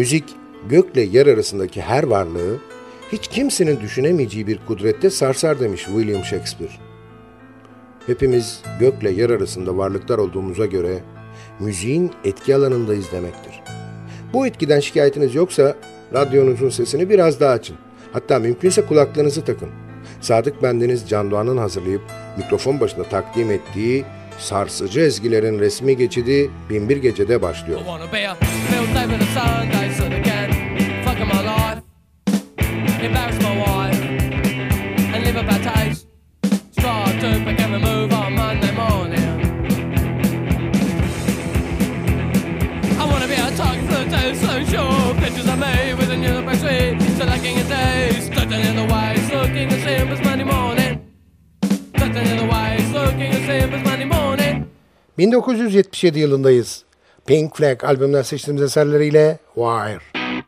Müzik, gökle yer arasındaki her varlığı hiç kimsenin düşünemeyeceği bir kudrette sarsar demiş William Shakespeare. Hepimiz gökle yer arasında varlıklar olduğumuza göre müziğin etki alanındayız demektir. Bu etkiden şikayetiniz yoksa radyonuzun sesini biraz daha açın. Hatta mümkünse kulaklığınızı takın. Sadık Bendeniz Can Doğan'ın hazırlayıp mikrofon başında takdim ettiği sarsıcı ezgilerin resmi geçidi Binbir Gece'de başlıyor. 1977 yılındayız. Pink Flag albümünden seçtiğimiz eserleriyle Wire.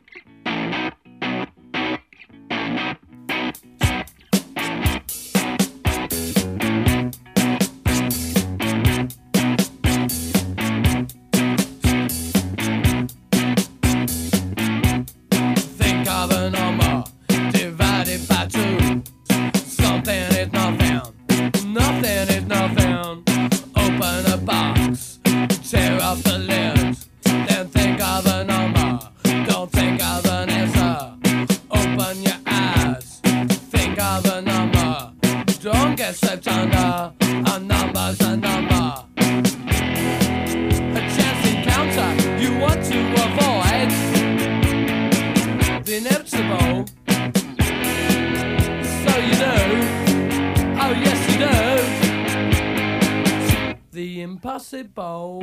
possible.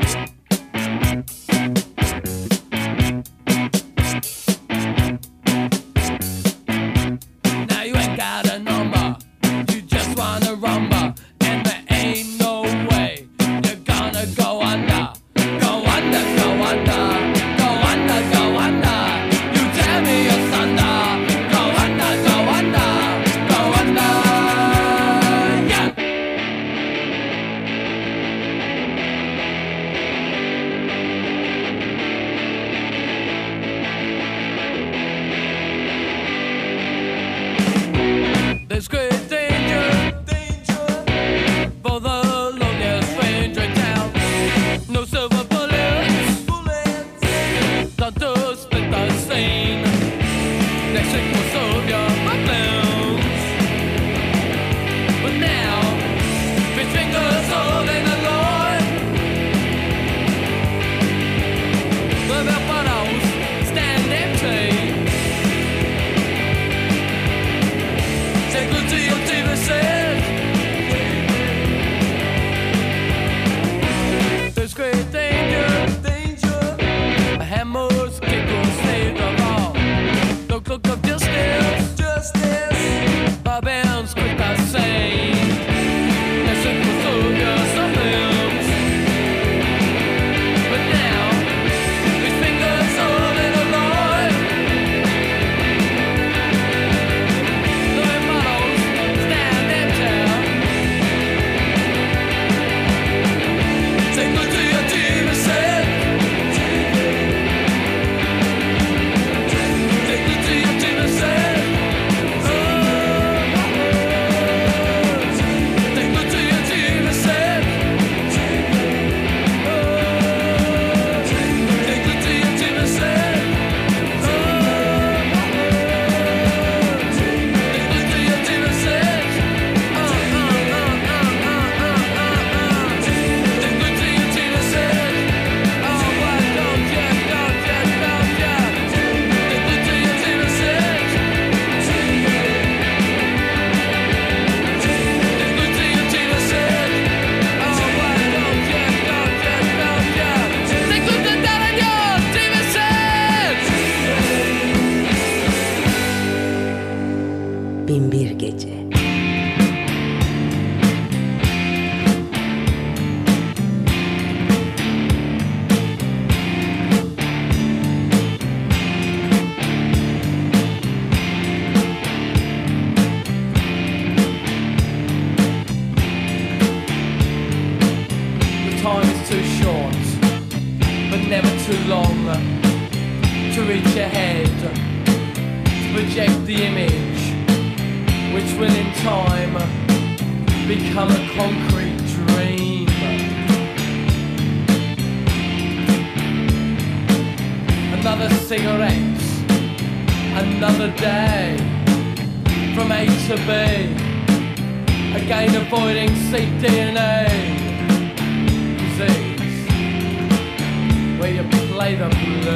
light up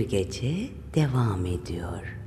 bir gece devam ediyor.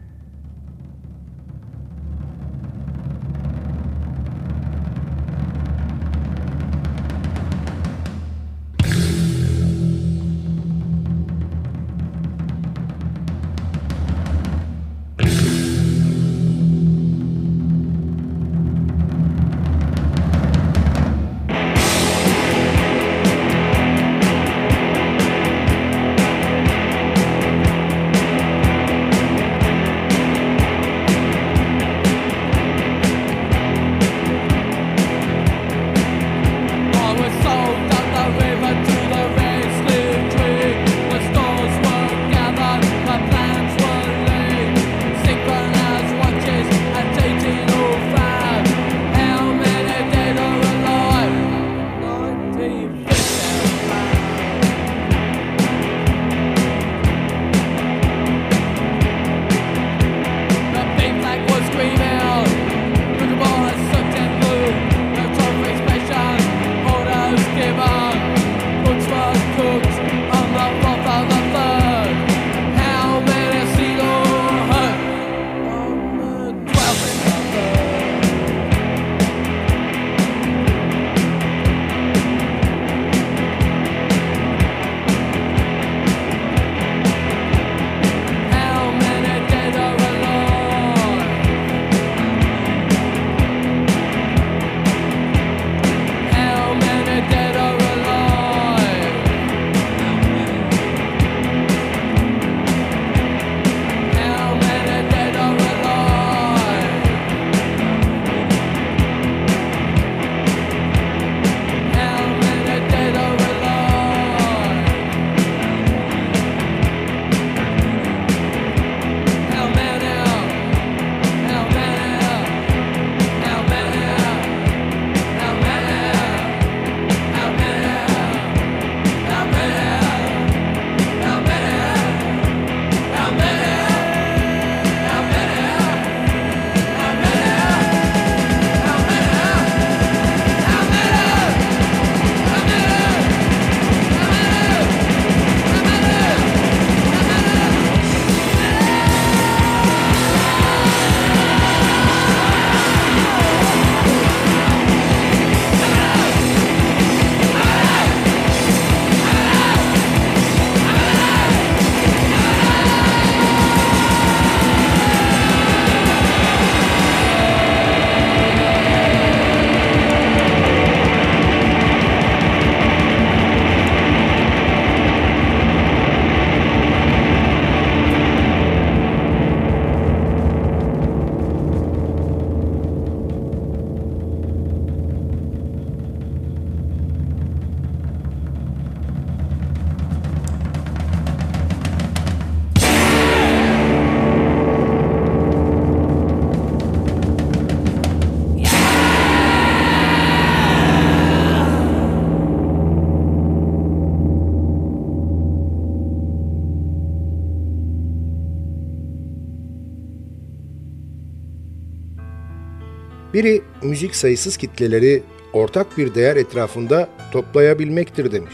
Biri müzik sayısız kitleleri ortak bir değer etrafında toplayabilmektir demiş.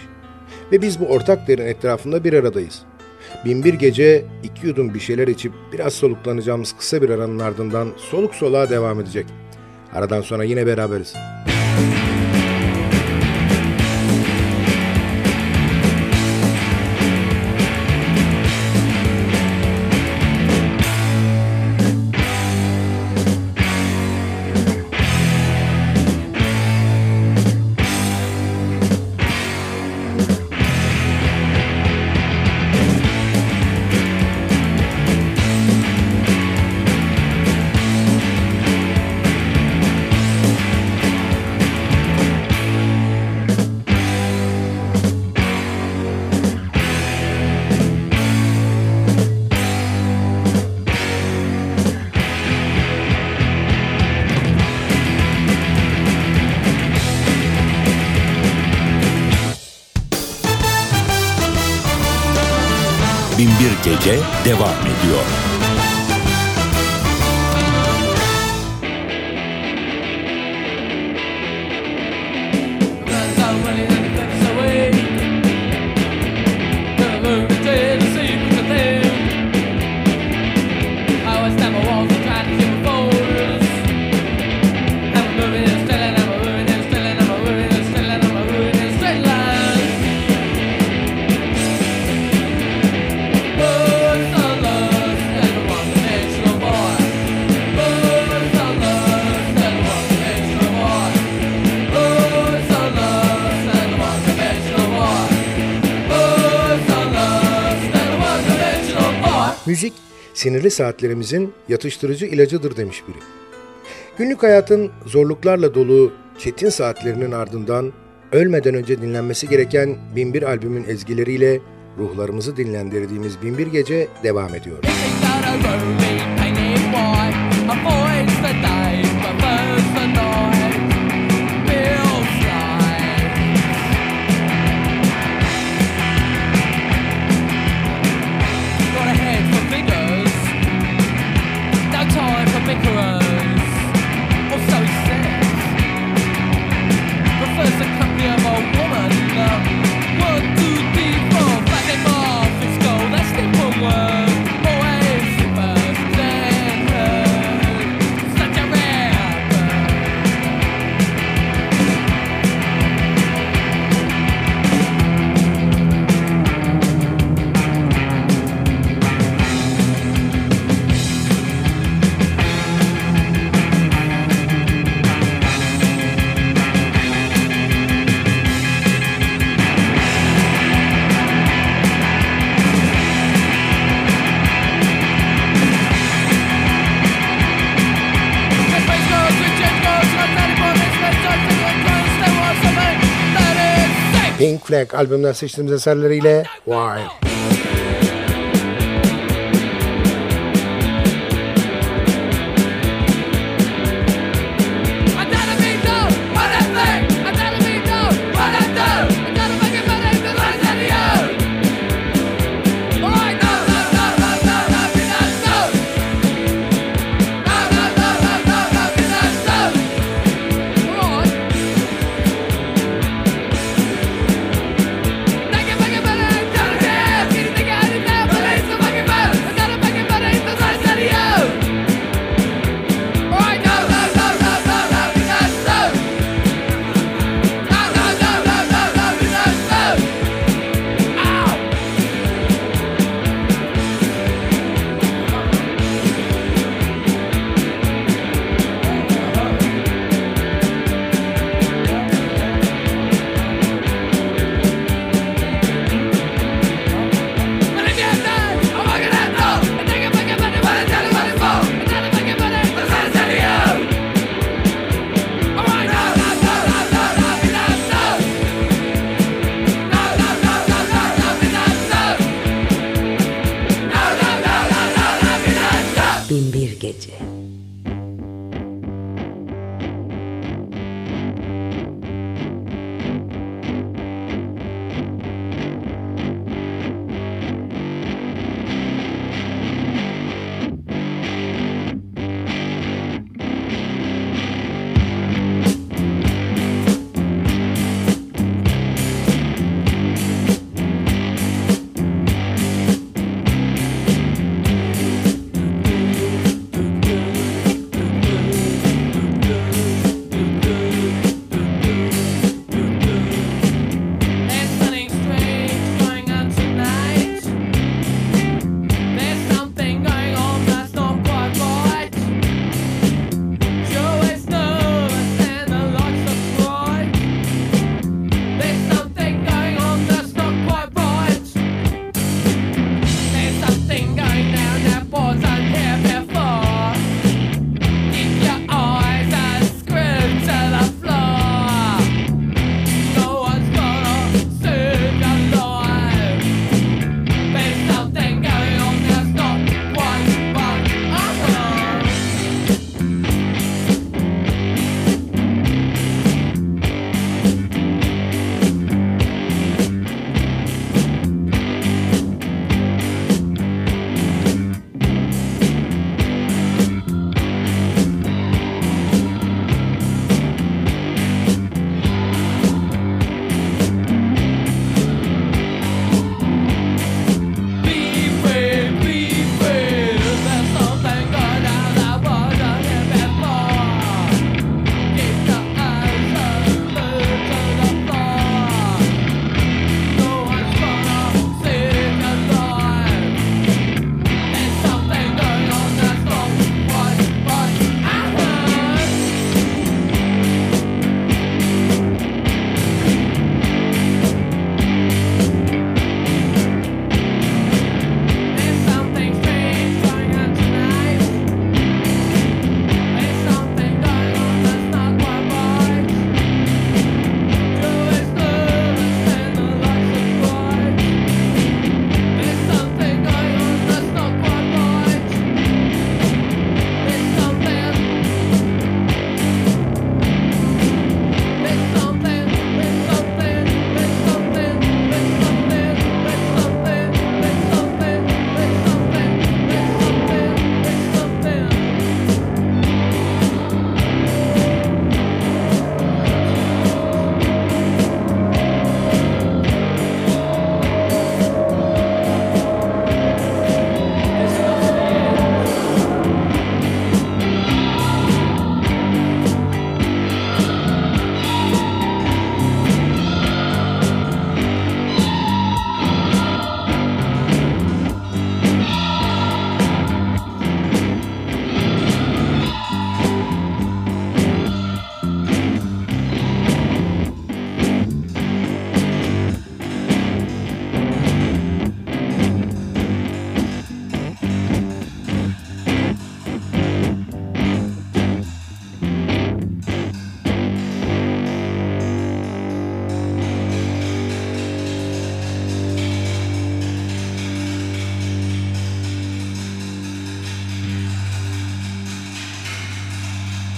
Ve biz bu ortak değerin etrafında bir aradayız. Binbir gece iki yudum bir şeyler içip biraz soluklanacağımız kısa bir aranın ardından soluk soluğa devam edecek. Aradan sonra yine beraberiz. gece devam ediyor. belli saatlerimizin yatıştırıcı ilacıdır demiş biri. Günlük hayatın zorluklarla dolu çetin saatlerinin ardından ölmeden önce dinlenmesi gereken Binbir albümün ezgileriyle ruhlarımızı dinlendirdiğimiz Binbir Gece devam ediyor. This Pink Flag albümünden seçtiğimiz eserleriyle Wild.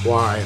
Why?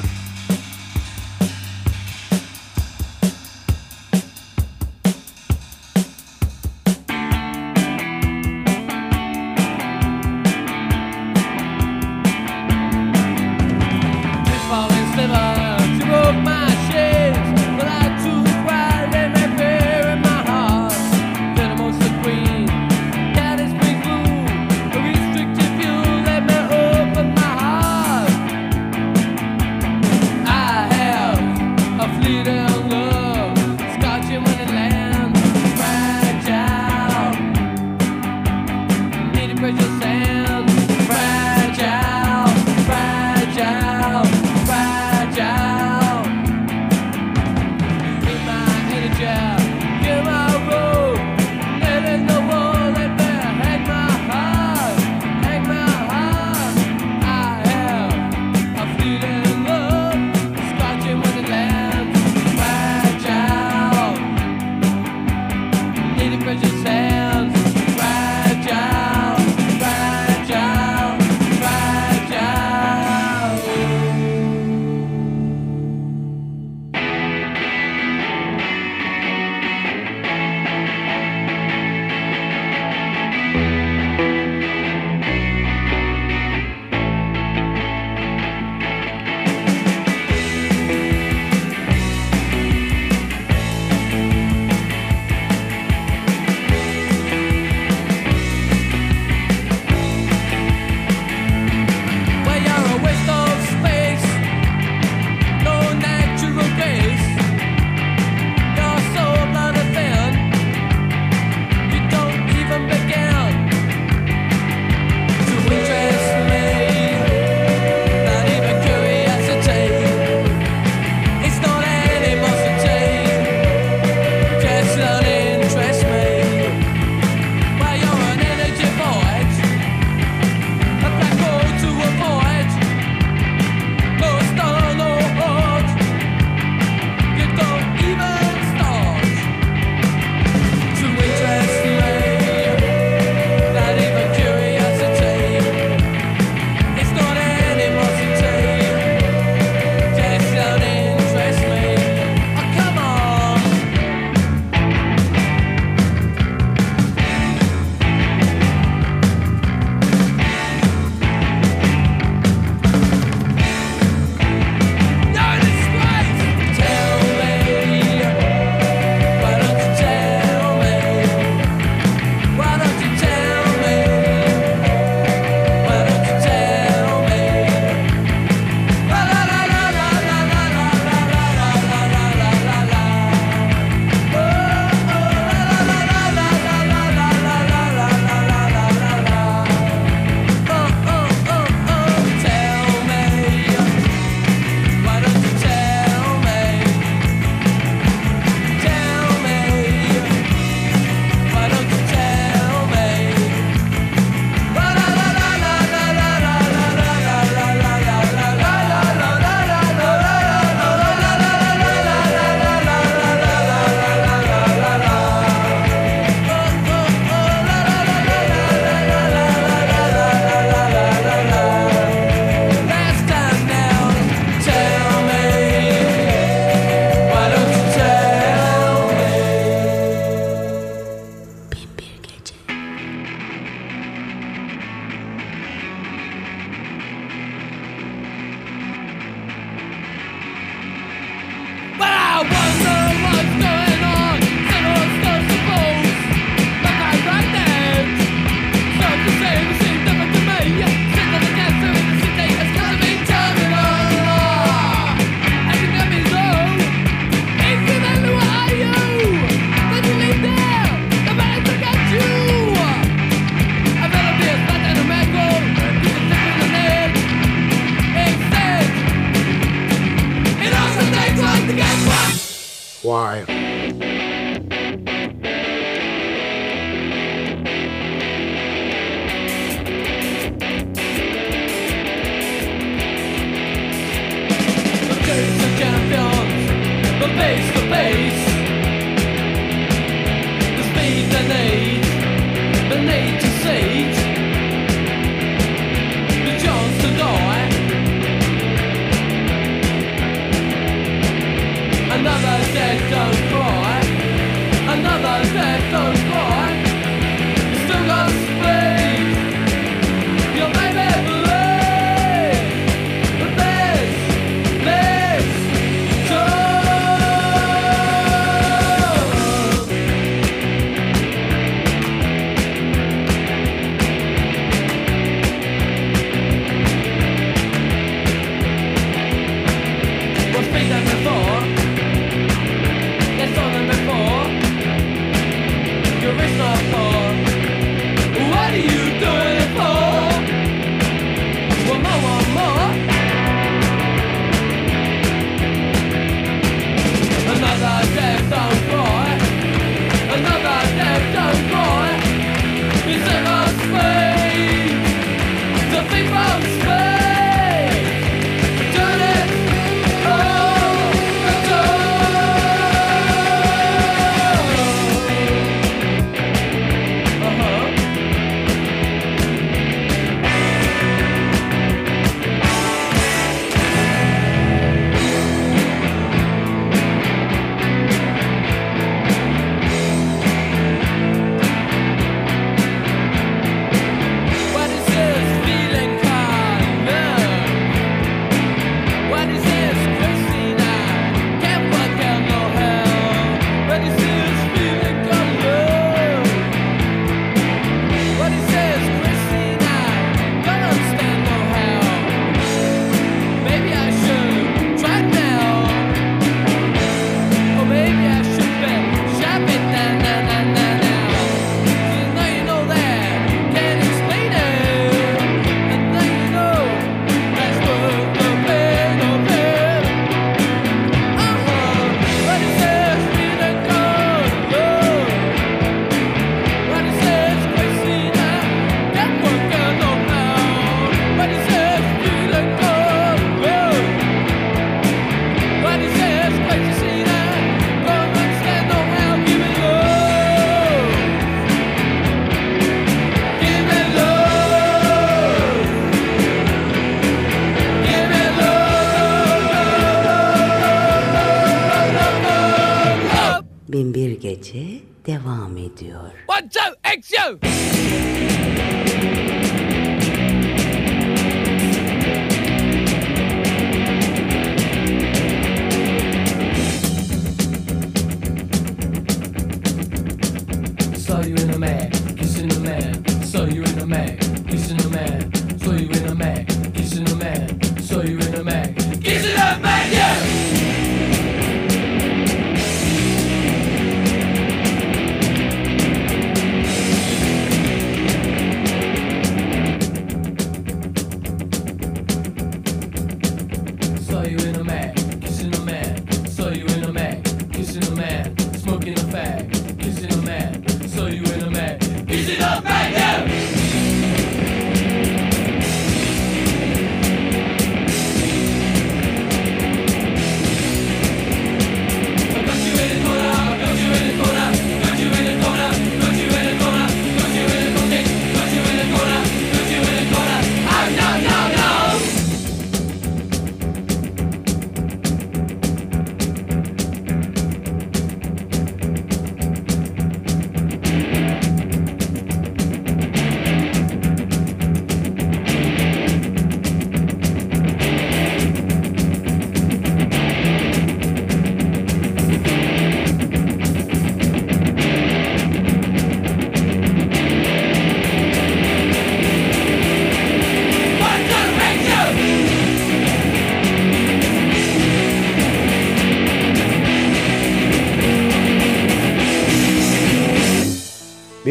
Rosebud.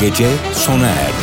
Gece sona erdi.